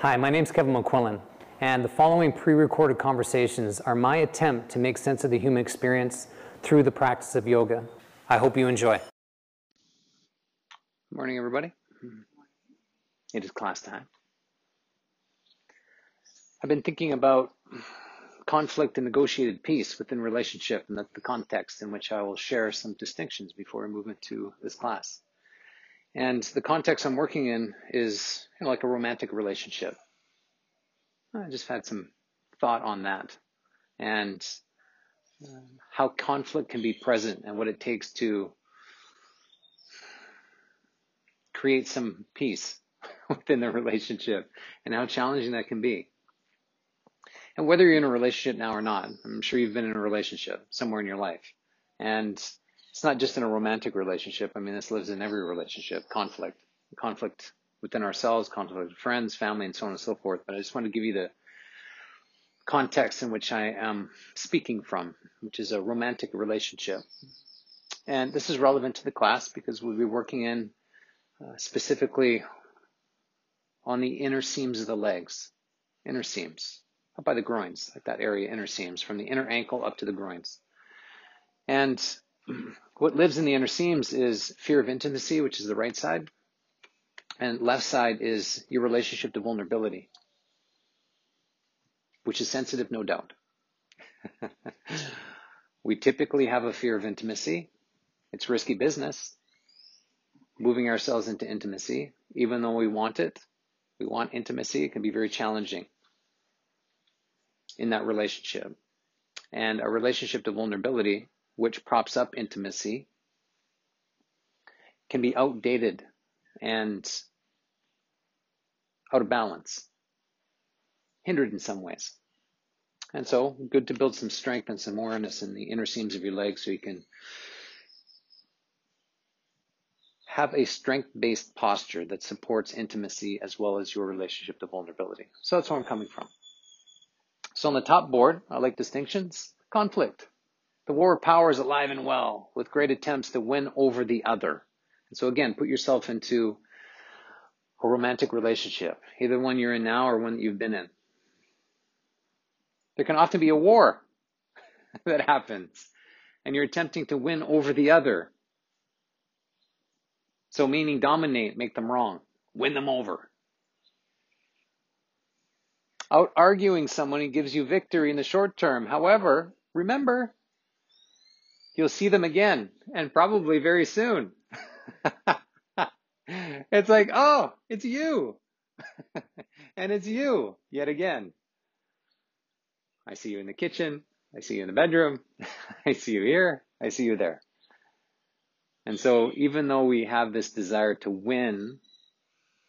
Hi, my name is Kevin McQuillan, and the following pre recorded conversations are my attempt to make sense of the human experience through the practice of yoga. I hope you enjoy. Good morning, everybody. It is class time. I've been thinking about conflict and negotiated peace within relationship, and that's the context in which I will share some distinctions before we move into this class. And the context I'm working in is you know, like a romantic relationship. I just had some thought on that and um, how conflict can be present and what it takes to create some peace within the relationship and how challenging that can be. And whether you're in a relationship now or not, I'm sure you've been in a relationship somewhere in your life. And it's not just in a romantic relationship. I mean, this lives in every relationship, conflict, conflict within ourselves, conflict with friends, family, and so on and so forth. But I just want to give you the context in which I am speaking from, which is a romantic relationship. And this is relevant to the class because we'll be working in uh, specifically on the inner seams of the legs, inner seams, up by the groins, like that area, inner seams, from the inner ankle up to the groins. And what lives in the inner seams is fear of intimacy, which is the right side, and left side is your relationship to vulnerability, which is sensitive, no doubt. we typically have a fear of intimacy. It's risky business. Moving ourselves into intimacy, even though we want it, we want intimacy, it can be very challenging in that relationship. And a relationship to vulnerability which props up intimacy, can be outdated and out of balance, hindered in some ways. And so, good to build some strength and some awareness in the inner seams of your legs so you can have a strength based posture that supports intimacy as well as your relationship to vulnerability. So, that's where I'm coming from. So, on the top board, I like distinctions conflict. The war of power is alive and well, with great attempts to win over the other. And so again, put yourself into a romantic relationship, either one you're in now or one that you've been in. There can often be a war that happens, and you're attempting to win over the other. So, meaning dominate, make them wrong, win them over. Out arguing someone gives you victory in the short term. However, remember, you'll see them again and probably very soon. it's like, oh, it's you. and it's you yet again. I see you in the kitchen. I see you in the bedroom. I see you here. I see you there. And so, even though we have this desire to win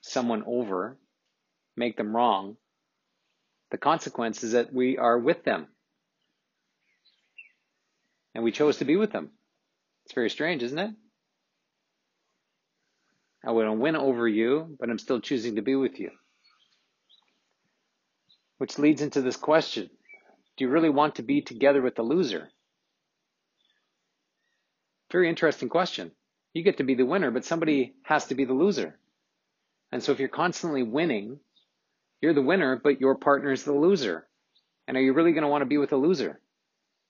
someone over, make them wrong, the consequence is that we are with them and we chose to be with them. It's very strange, isn't it? I want to win over you, but I'm still choosing to be with you. Which leads into this question Do you really want to be together with the loser? Very interesting question. You get to be the winner, but somebody has to be the loser. And so if you're constantly winning, you're the winner, but your partner is the loser. And are you really going to want to be with a loser?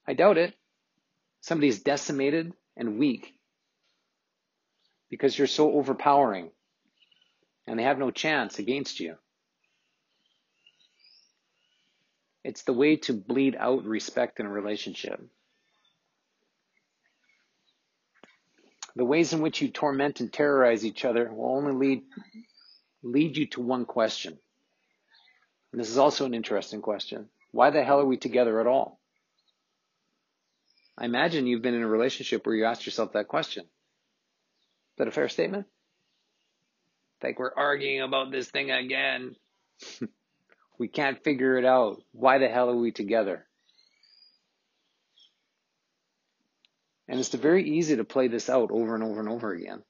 I doubt it somebody's decimated and weak because you're so overpowering and they have no chance against you. It's the way to bleed out respect in a relationship. The ways in which you torment and terrorize each other will only lead, lead you to one question. And this is also an interesting question. Why the hell are we together at all? I imagine you've been in a relationship where you asked yourself that question. Is that a fair statement? Like we're arguing about this thing again. we can't figure it out. Why the hell are we together? And it's very easy to play this out over and over and over again.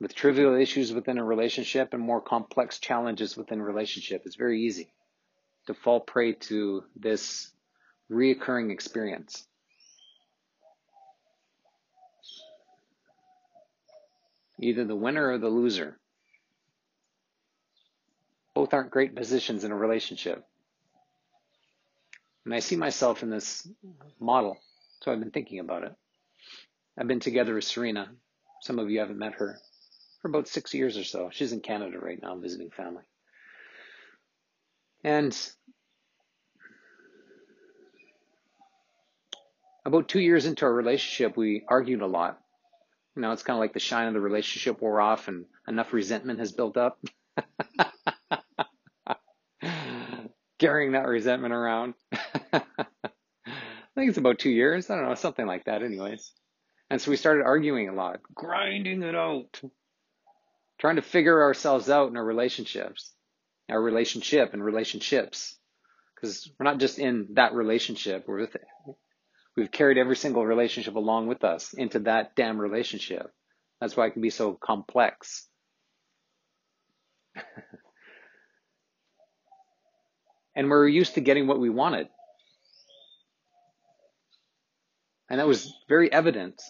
With trivial issues within a relationship and more complex challenges within a relationship, it's very easy to fall prey to this reoccurring experience. Either the winner or the loser. Both aren't great positions in a relationship. And I see myself in this model, so I've been thinking about it. I've been together with Serena. Some of you haven't met her for about six years or so. She's in Canada right now visiting family. And about two years into our relationship, we argued a lot. You know, it's kind of like the shine of the relationship wore off and enough resentment has built up. Carrying that resentment around. I think it's about two years. I don't know, something like that, anyways. And so we started arguing a lot, grinding it out, trying to figure ourselves out in our relationships, our relationship and relationships. Because we're not just in that relationship, we're with it. We've carried every single relationship along with us into that damn relationship. That's why it can be so complex. and we're used to getting what we wanted. And that was very evident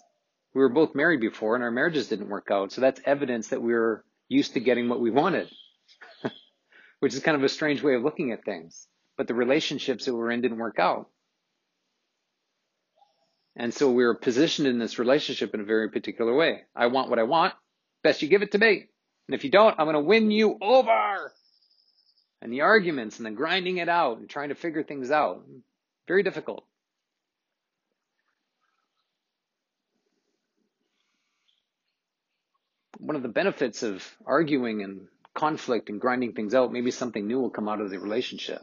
we were both married before and our marriages didn't work out. So that's evidence that we were used to getting what we wanted, which is kind of a strange way of looking at things. But the relationships that we were in didn't work out. And so we were positioned in this relationship in a very particular way. I want what I want. Best you give it to me. And if you don't, I'm going to win you over. And the arguments and the grinding it out and trying to figure things out. Very difficult. one of the benefits of arguing and conflict and grinding things out, maybe something new will come out of the relationship.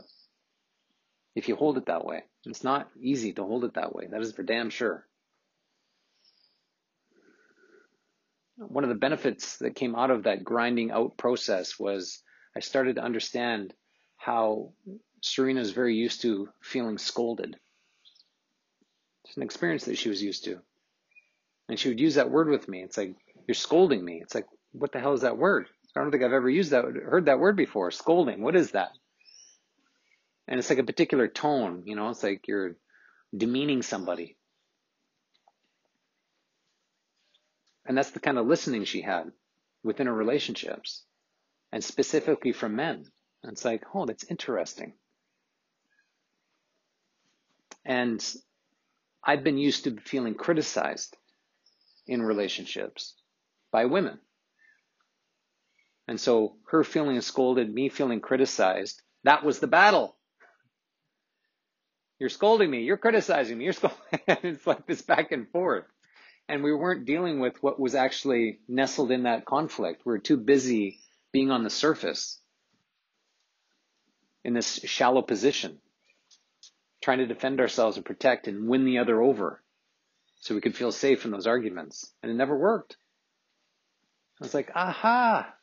If you hold it that way. It's not easy to hold it that way. That is for damn sure. One of the benefits that came out of that grinding out process was I started to understand how Serena is very used to feeling scolded. It's an experience that she was used to. And she would use that word with me. It's like, you're scolding me. It's like, what the hell is that word? I don't think I've ever used that, heard that word before. Scolding. What is that? And it's like a particular tone, you know, it's like you're demeaning somebody. And that's the kind of listening she had within her relationships and specifically from men. And it's like, oh, that's interesting. And I've been used to feeling criticized in relationships by women. And so her feeling scolded, me feeling criticized, that was the battle. You're scolding me, you're criticizing me, you're scolding. it's like this back and forth. And we weren't dealing with what was actually nestled in that conflict. We were too busy being on the surface in this shallow position, trying to defend ourselves and protect and win the other over so we could feel safe in those arguments. And it never worked. I was like, aha,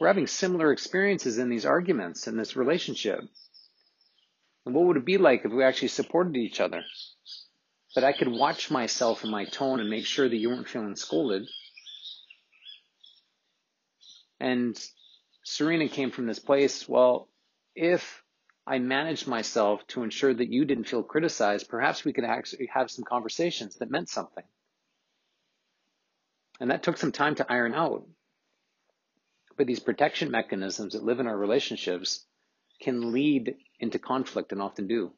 we're having similar experiences in these arguments in this relationship. And what would it be like if we actually supported each other? That I could watch myself and my tone and make sure that you weren't feeling scolded. And Serena came from this place, well, if I managed myself to ensure that you didn't feel criticized, perhaps we could actually have some conversations that meant something. And that took some time to iron out. But these protection mechanisms that live in our relationships can lead into conflict and often do.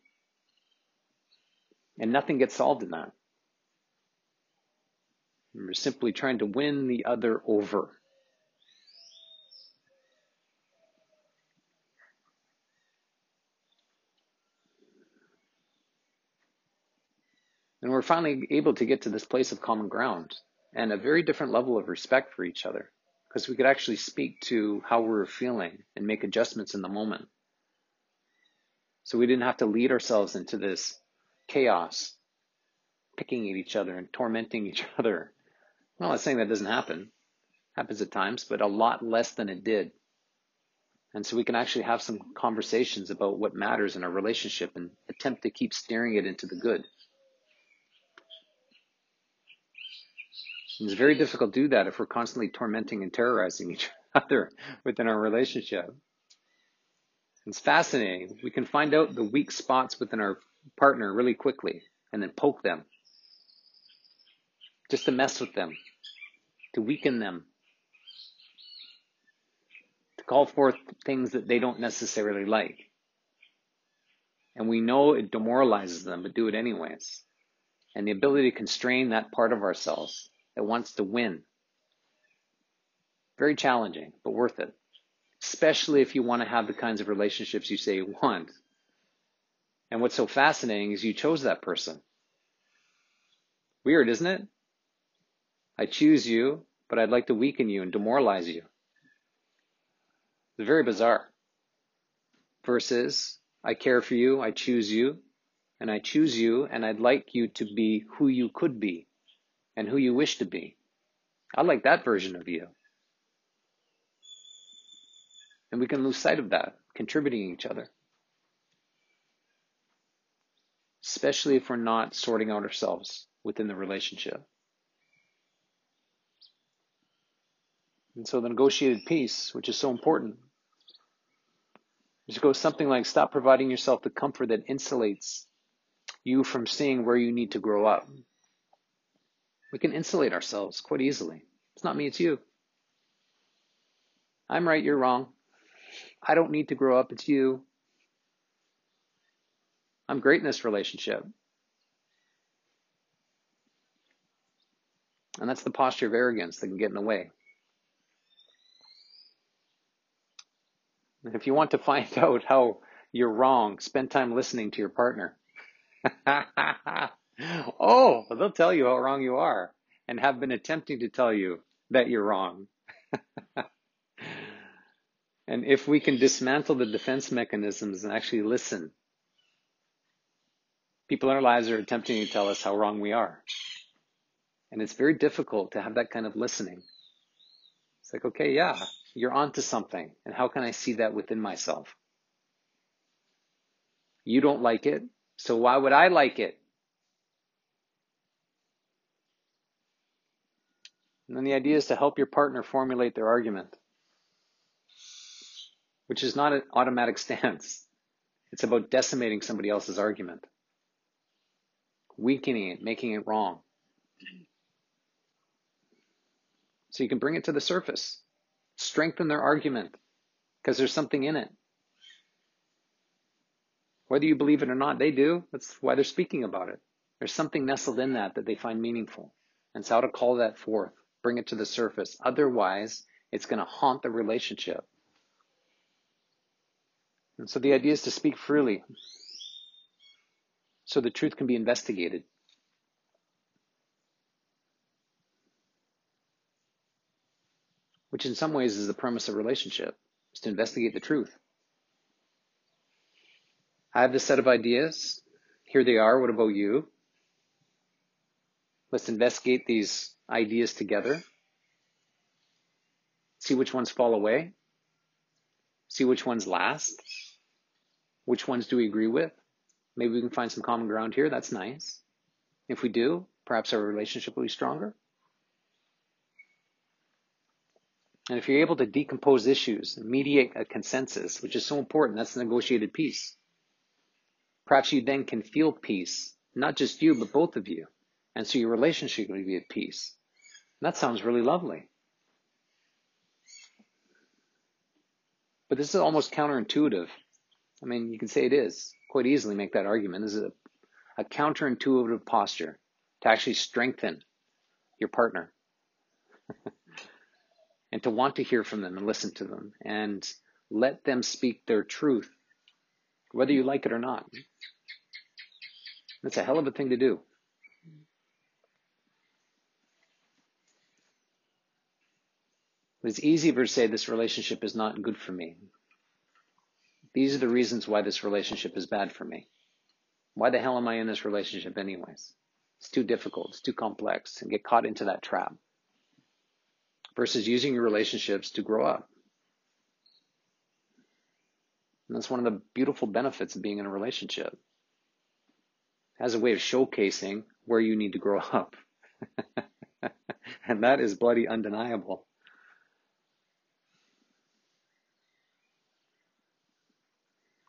And nothing gets solved in that. We're simply trying to win the other over. And we're finally able to get to this place of common ground and a very different level of respect for each other because we could actually speak to how we were feeling and make adjustments in the moment. So we didn't have to lead ourselves into this chaos, picking at each other and tormenting each other. I'm not saying that doesn't happen. It happens at times, but a lot less than it did. And so we can actually have some conversations about what matters in our relationship and attempt to keep steering it into the good. It's very difficult to do that if we're constantly tormenting and terrorizing each other within our relationship. It's fascinating. We can find out the weak spots within our partner really quickly and then poke them just to mess with them, to weaken them, to call forth things that they don't necessarily like. And we know it demoralizes them, but do it anyways. And the ability to constrain that part of ourselves that wants to win. Very challenging, but worth it. Especially if you want to have the kinds of relationships you say you want. And what's so fascinating is you chose that person. Weird, isn't it? I choose you, but I'd like to weaken you and demoralize you. It's very bizarre. Versus, I care for you, I choose you, and I choose you, and I'd like you to be who you could be and who you wish to be. I like that version of you. And we can lose sight of that, contributing each other. Especially if we're not sorting out ourselves within the relationship. And so the negotiated peace, which is so important, just to go something like stop providing yourself the comfort that insulates you from seeing where you need to grow up. We can insulate ourselves quite easily. It's not me, it's you. I'm right, you're wrong. I don't need to grow up, it's you. I'm great in this relationship. And that's the posture of arrogance that can get in the way. And if you want to find out how you're wrong, spend time listening to your partner. oh, they'll tell you how wrong you are and have been attempting to tell you that you're wrong. and if we can dismantle the defense mechanisms and actually listen, people in our lives are attempting to tell us how wrong we are. And it's very difficult to have that kind of listening. It's like, okay, yeah, you're onto something. And how can I see that within myself? You don't like it, so why would I like it? And then the idea is to help your partner formulate their argument, which is not an automatic stance. It's about decimating somebody else's argument, weakening it, making it wrong. So you can bring it to the surface, strengthen their argument, because there's something in it. Whether you believe it or not, they do. That's why they're speaking about it. There's something nestled in that that they find meaningful. And so how to call that forth, bring it to the surface. Otherwise, it's going to haunt the relationship. And so the idea is to speak freely so the truth can be investigated. which in some ways is the premise of relationship, is to investigate the truth. I have this set of ideas. Here they are. What about you? Let's investigate these ideas together. See which ones fall away. See which ones last. Which ones do we agree with? Maybe we can find some common ground here. That's nice. If we do, perhaps our relationship will be stronger. And if you're able to decompose issues, mediate a consensus, which is so important, that's the negotiated peace. Perhaps you then can feel peace, not just you, but both of you. And so your relationship will be at peace. And that sounds really lovely. But this is almost counterintuitive. I mean, you can say it is quite easily make that argument. This is a, a counterintuitive posture to actually strengthen your partner. and to want to hear from them and listen to them and let them speak their truth, whether you like it or not. That's a hell of a thing to do. It's easier to say this relationship is not good for me. These are the reasons why this relationship is bad for me. Why the hell am I in this relationship anyways? It's too difficult. It's too complex and get caught into that trap versus using your relationships to grow up. And that's one of the beautiful benefits of being in a relationship. Has a way of showcasing where you need to grow up. and that is bloody undeniable.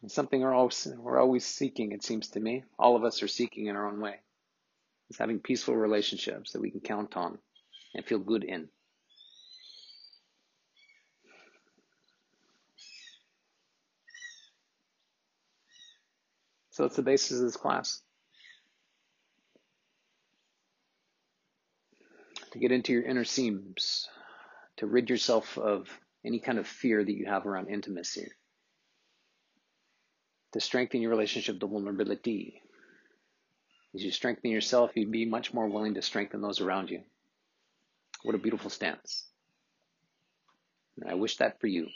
It's something we're always, we're always seeking, it seems to me. All of us are seeking in our own way. It's having peaceful relationships that we can count on and feel good in. So that's the basis of this class. To get into your inner seams, to rid yourself of any kind of fear that you have around intimacy to strengthen your relationship to vulnerability. As you strengthen yourself, you'd be much more willing to strengthen those around you. What a beautiful stance. And I wish that for you.